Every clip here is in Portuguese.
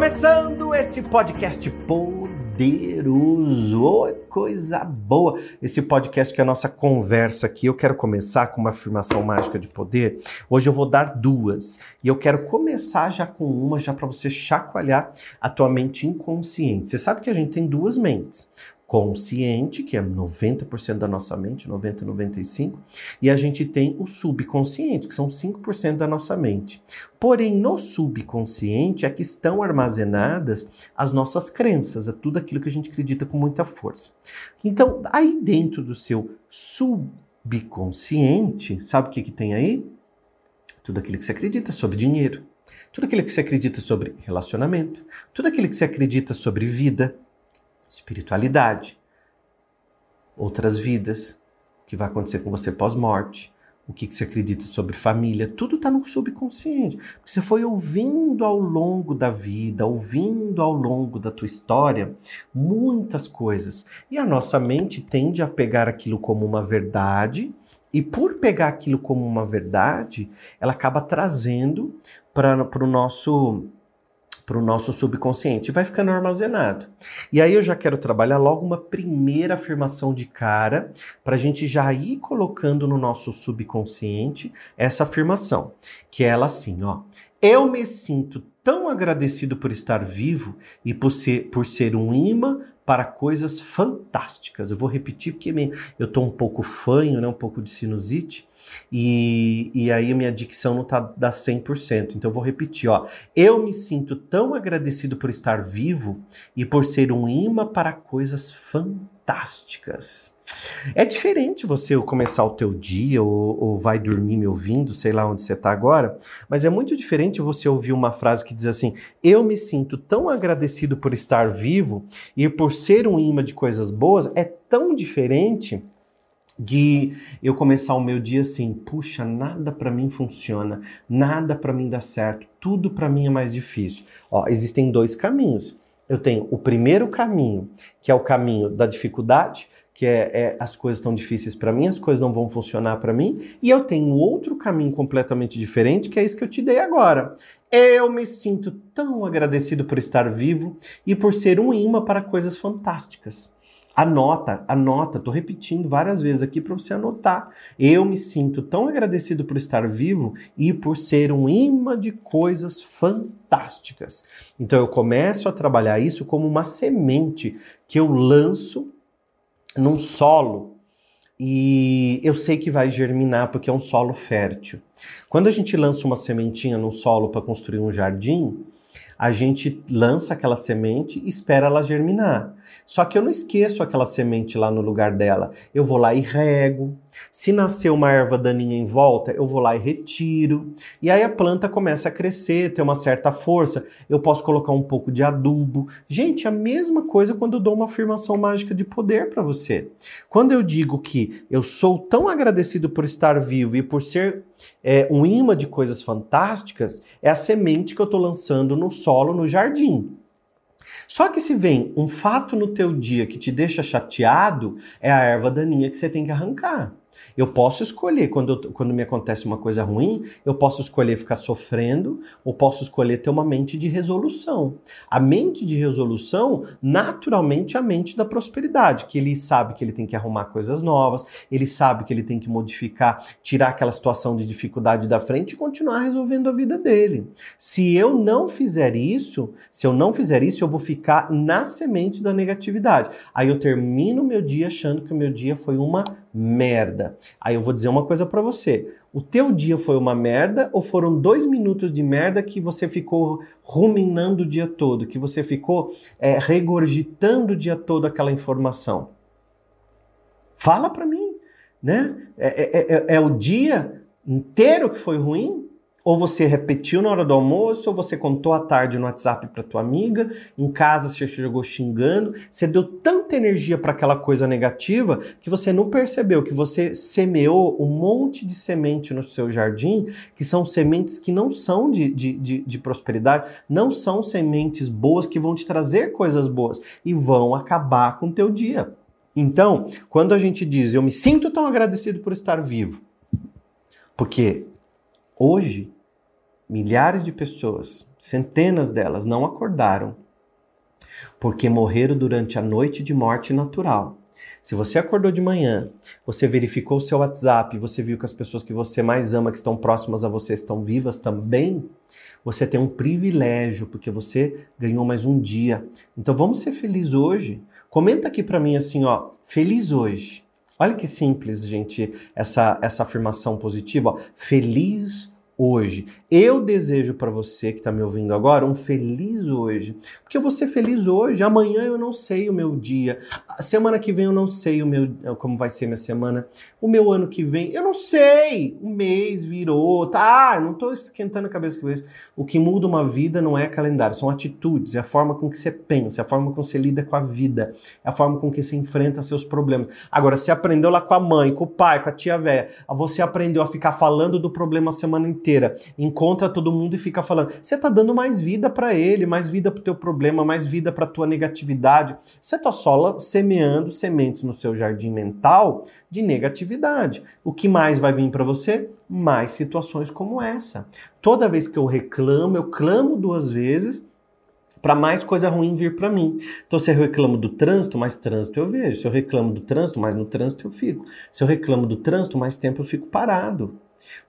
Começando esse podcast poderoso, oh, coisa boa! Esse podcast que é a nossa conversa aqui. Eu quero começar com uma afirmação mágica de poder. Hoje eu vou dar duas e eu quero começar já com uma, já para você chacoalhar a tua mente inconsciente. Você sabe que a gente tem duas mentes consciente, que é 90% da nossa mente, 90, 95, e a gente tem o subconsciente, que são 5% da nossa mente. Porém, no subconsciente é que estão armazenadas as nossas crenças, é tudo aquilo que a gente acredita com muita força. Então, aí dentro do seu subconsciente, sabe o que, que tem aí? Tudo aquilo que você acredita sobre dinheiro, tudo aquilo que você acredita sobre relacionamento, tudo aquilo que você acredita sobre vida, espiritualidade, outras vidas, o que vai acontecer com você pós-morte, o que, você acredita sobre família, tudo está no subconsciente. Você foi ouvindo ao longo da vida, ouvindo ao longo da tua história, muitas coisas. E a nossa mente tende a pegar aquilo como uma verdade, e por pegar aquilo como uma verdade, ela acaba trazendo para o nosso para o nosso subconsciente, vai ficando armazenado. E aí eu já quero trabalhar logo uma primeira afirmação de cara, para a gente já ir colocando no nosso subconsciente essa afirmação, que é ela assim, ó. Eu me sinto tão agradecido por estar vivo e por ser, por ser um imã para coisas fantásticas. Eu vou repetir porque eu estou um pouco fanho, né, um pouco de sinusite, e, e aí a minha dicção não tá da 100%. Então eu vou repetir, ó. Eu me sinto tão agradecido por estar vivo e por ser um imã para coisas fantásticas. É diferente você começar o teu dia ou, ou, vai dormir me ouvindo, sei lá onde você está agora, mas é muito diferente você ouvir uma frase que diz assim: Eu me sinto tão agradecido por estar vivo e por ser um imã de coisas boas. É tão diferente de eu começar o meu dia assim, puxa, nada para mim funciona, nada para mim dá certo, tudo para mim é mais difícil. Ó, existem dois caminhos. Eu tenho o primeiro caminho, que é o caminho da dificuldade, que é, é as coisas estão difíceis para mim, as coisas não vão funcionar para mim, e eu tenho outro caminho completamente diferente, que é isso que eu te dei agora. Eu me sinto tão agradecido por estar vivo e por ser um imã para coisas fantásticas. Anota, anota, tô repetindo várias vezes aqui para você anotar. Eu me sinto tão agradecido por estar vivo e por ser um imã de coisas fantásticas. Então eu começo a trabalhar isso como uma semente que eu lanço num solo e eu sei que vai germinar porque é um solo fértil. Quando a gente lança uma sementinha num solo para construir um jardim, a gente lança aquela semente e espera ela germinar. Só que eu não esqueço aquela semente lá no lugar dela. Eu vou lá e rego. Se nascer uma erva daninha em volta, eu vou lá e retiro. E aí a planta começa a crescer, ter uma certa força. Eu posso colocar um pouco de adubo. Gente, a mesma coisa quando eu dou uma afirmação mágica de poder para você. Quando eu digo que eu sou tão agradecido por estar vivo e por ser é, um imã de coisas fantásticas, é a semente que eu estou lançando no solo, no jardim. Só que se vem um fato no teu dia que te deixa chateado, é a erva daninha que você tem que arrancar. Eu posso escolher, quando, eu, quando me acontece uma coisa ruim, eu posso escolher ficar sofrendo ou posso escolher ter uma mente de resolução. A mente de resolução, naturalmente, é a mente da prosperidade, que ele sabe que ele tem que arrumar coisas novas, ele sabe que ele tem que modificar, tirar aquela situação de dificuldade da frente e continuar resolvendo a vida dele. Se eu não fizer isso, se eu não fizer isso, eu vou ficar na semente da negatividade. Aí eu termino o meu dia achando que o meu dia foi uma merda. Aí eu vou dizer uma coisa para você. O teu dia foi uma merda ou foram dois minutos de merda que você ficou ruminando o dia todo, que você ficou é, regurgitando o dia todo aquela informação? Fala para mim, né? É, é, é, é o dia inteiro que foi ruim? Ou você repetiu na hora do almoço, ou você contou à tarde no WhatsApp para tua amiga, em casa você chegou xingando, você deu tanta energia para aquela coisa negativa que você não percebeu que você semeou um monte de semente no seu jardim, que são sementes que não são de, de, de, de prosperidade, não são sementes boas que vão te trazer coisas boas e vão acabar com o teu dia. Então, quando a gente diz eu me sinto tão agradecido por estar vivo, porque Hoje milhares de pessoas, centenas delas, não acordaram porque morreram durante a noite de morte natural. Se você acordou de manhã, você verificou o seu WhatsApp, você viu que as pessoas que você mais ama, que estão próximas a você, estão vivas também, você tem um privilégio, porque você ganhou mais um dia. Então vamos ser felizes hoje. Comenta aqui para mim assim, ó, feliz hoje. Olha que simples, gente, essa, essa afirmação positiva. Feliz hoje. Eu desejo para você que está me ouvindo agora um feliz hoje. Porque eu vou ser feliz hoje. Amanhã eu não sei o meu dia. semana que vem eu não sei o meu como vai ser minha semana. O meu ano que vem eu não sei. O mês virou. Tá, não estou esquentando a cabeça com isso. O que muda uma vida não é calendário, são atitudes, é a forma com que você pensa, é a forma com que você lida com a vida, é a forma com que você enfrenta seus problemas. Agora, você aprendeu lá com a mãe, com o pai, com a tia velha, você aprendeu a ficar falando do problema a semana inteira, encontra todo mundo e fica falando. Você tá dando mais vida para ele, mais vida pro teu problema, mais vida pra tua negatividade. Você tá só semeando sementes no seu jardim mental de negatividade. O que mais vai vir para você? Mais situações como essa. Toda vez que eu reclamo, eu clamo duas vezes para mais coisa ruim vir para mim. Então, se eu reclamo do trânsito, mais trânsito eu vejo. Se eu reclamo do trânsito, mais no trânsito eu fico. Se eu reclamo do trânsito, mais tempo eu fico parado.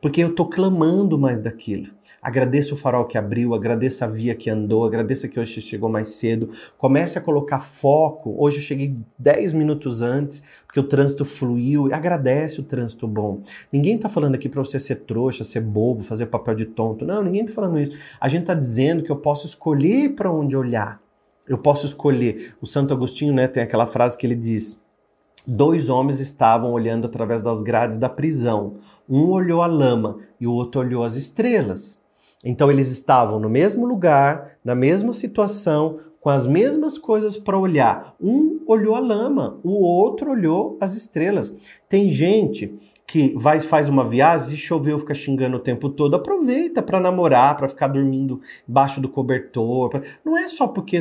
Porque eu estou clamando mais daquilo. Agradeça o farol que abriu, agradeça a via que andou, agradeça que hoje chegou mais cedo. Comece a colocar foco. Hoje eu cheguei 10 minutos antes, porque o trânsito fluiu. Agradece o trânsito bom. Ninguém está falando aqui para você ser trouxa, ser bobo, fazer papel de tonto. Não, ninguém está falando isso. A gente está dizendo que eu posso escolher para onde olhar. Eu posso escolher. O Santo Agostinho né, tem aquela frase que ele diz: Dois homens estavam olhando através das grades da prisão. Um olhou a lama e o outro olhou as estrelas. Então eles estavam no mesmo lugar, na mesma situação, com as mesmas coisas para olhar. Um olhou a lama, o outro olhou as estrelas. Tem gente que vai faz uma viagem e choveu, fica xingando o tempo todo, aproveita para namorar, para ficar dormindo embaixo do cobertor. Pra... Não é só porque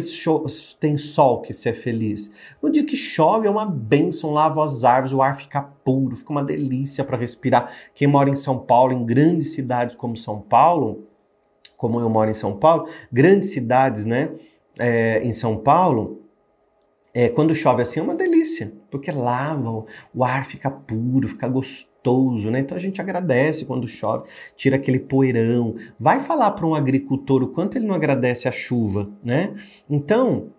tem sol que você é feliz. No dia que chove é uma benção, lava as árvores, o ar fica puro, fica uma delícia para respirar. Quem mora em São Paulo, em grandes cidades como São Paulo, como eu moro em São Paulo, grandes cidades, né, é, em São Paulo, é, quando chove assim é uma delícia, porque lava, o ar fica puro, fica gostoso, né? Então a gente agradece quando chove, tira aquele poeirão. Vai falar para um agricultor o quanto ele não agradece a chuva, né? Então,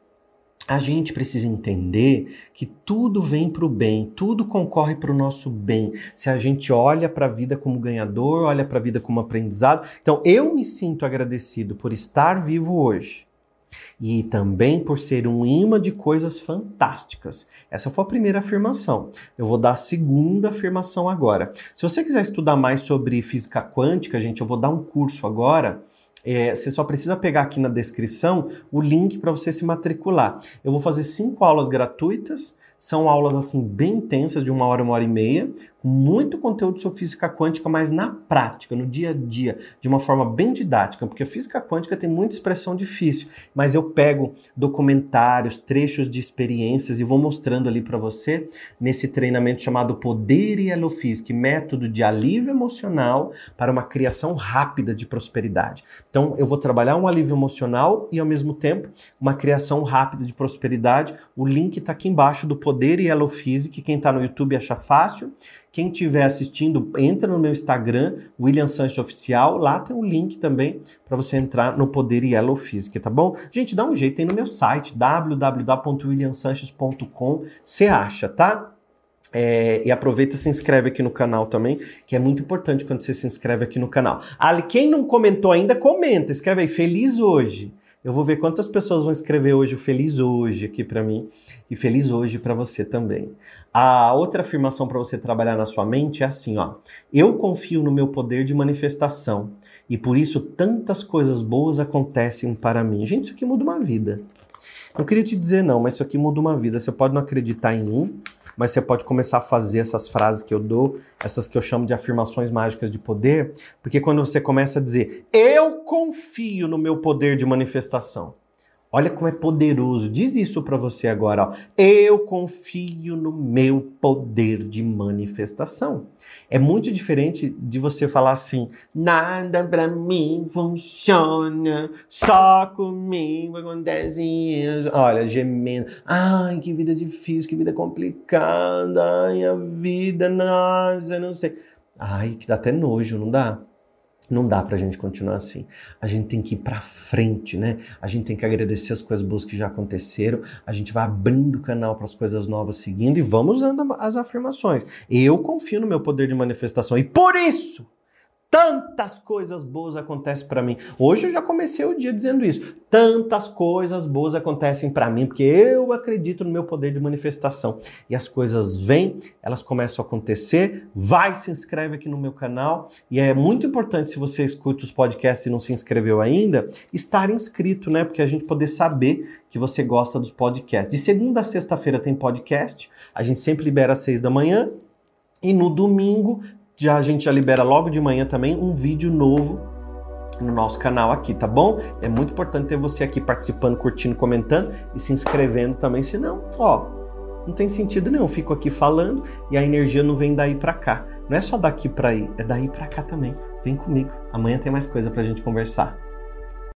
a gente precisa entender que tudo vem para o bem, tudo concorre para o nosso bem. Se a gente olha para a vida como ganhador, olha para a vida como aprendizado. Então, eu me sinto agradecido por estar vivo hoje e também por ser um imã de coisas fantásticas. Essa foi a primeira afirmação. Eu vou dar a segunda afirmação agora. Se você quiser estudar mais sobre física quântica, gente, eu vou dar um curso agora. É, você só precisa pegar aqui na descrição o link para você se matricular. Eu vou fazer cinco aulas gratuitas. São aulas assim bem intensas, de uma hora, uma hora e meia, muito conteúdo sobre física quântica, mas na prática, no dia a dia, de uma forma bem didática, porque a física quântica tem muita expressão difícil, mas eu pego documentários, trechos de experiências e vou mostrando ali para você nesse treinamento chamado Poder e Elofísica, método de alívio emocional para uma criação rápida de prosperidade. Então, eu vou trabalhar um alívio emocional e ao mesmo tempo uma criação rápida de prosperidade. O link está aqui embaixo do Poder e Elofísica, quem está no YouTube acha fácil. Quem estiver assistindo, entra no meu Instagram, William Sanches Oficial. Lá tem um link também para você entrar no Poder Yellow Física, tá bom? Gente, dá um jeito, tem no meu site, www.williamsanches.com. Você acha, tá? É, e aproveita e se inscreve aqui no canal também, que é muito importante quando você se inscreve aqui no canal. Ali, quem não comentou ainda, comenta. Escreve aí, feliz hoje. Eu vou ver quantas pessoas vão escrever hoje o feliz hoje aqui para mim e feliz hoje para você também. A outra afirmação para você trabalhar na sua mente é assim, ó: eu confio no meu poder de manifestação e por isso tantas coisas boas acontecem para mim. Gente, isso aqui muda uma vida. Não queria te dizer não, mas isso aqui muda uma vida. Você pode não acreditar em mim, mas você pode começar a fazer essas frases que eu dou, essas que eu chamo de afirmações mágicas de poder, porque quando você começa a dizer, eu confio no meu poder de manifestação, Olha como é poderoso. Diz isso para você agora. Ó. Eu confio no meu poder de manifestação. É muito diferente de você falar assim: nada para mim funciona, só comigo acontece isso. Olha, gemendo. Ai, que vida difícil, que vida complicada. Ai, a vida, nossa, não sei. Ai, que dá até nojo, não dá? Não dá pra gente continuar assim. A gente tem que ir pra frente, né? A gente tem que agradecer as coisas boas que já aconteceram. A gente vai abrindo o canal para as coisas novas seguindo e vamos usando as afirmações. Eu confio no meu poder de manifestação e por isso Tantas coisas boas acontecem para mim. Hoje eu já comecei o dia dizendo isso. Tantas coisas boas acontecem para mim, porque eu acredito no meu poder de manifestação. E as coisas vêm, elas começam a acontecer. Vai, se inscreve aqui no meu canal. E é muito importante, se você escute os podcasts e não se inscreveu ainda, estar inscrito, né? Porque a gente poder saber que você gosta dos podcasts. De segunda a sexta-feira tem podcast. A gente sempre libera às seis da manhã. E no domingo já a gente já libera logo de manhã também um vídeo novo no nosso canal aqui, tá bom? É muito importante ter você aqui participando, curtindo, comentando e se inscrevendo também, senão, ó, não tem sentido nenhum. fico aqui falando e a energia não vem daí para cá. Não é só daqui para aí, é daí para cá também. Vem comigo. Amanhã tem mais coisa pra gente conversar.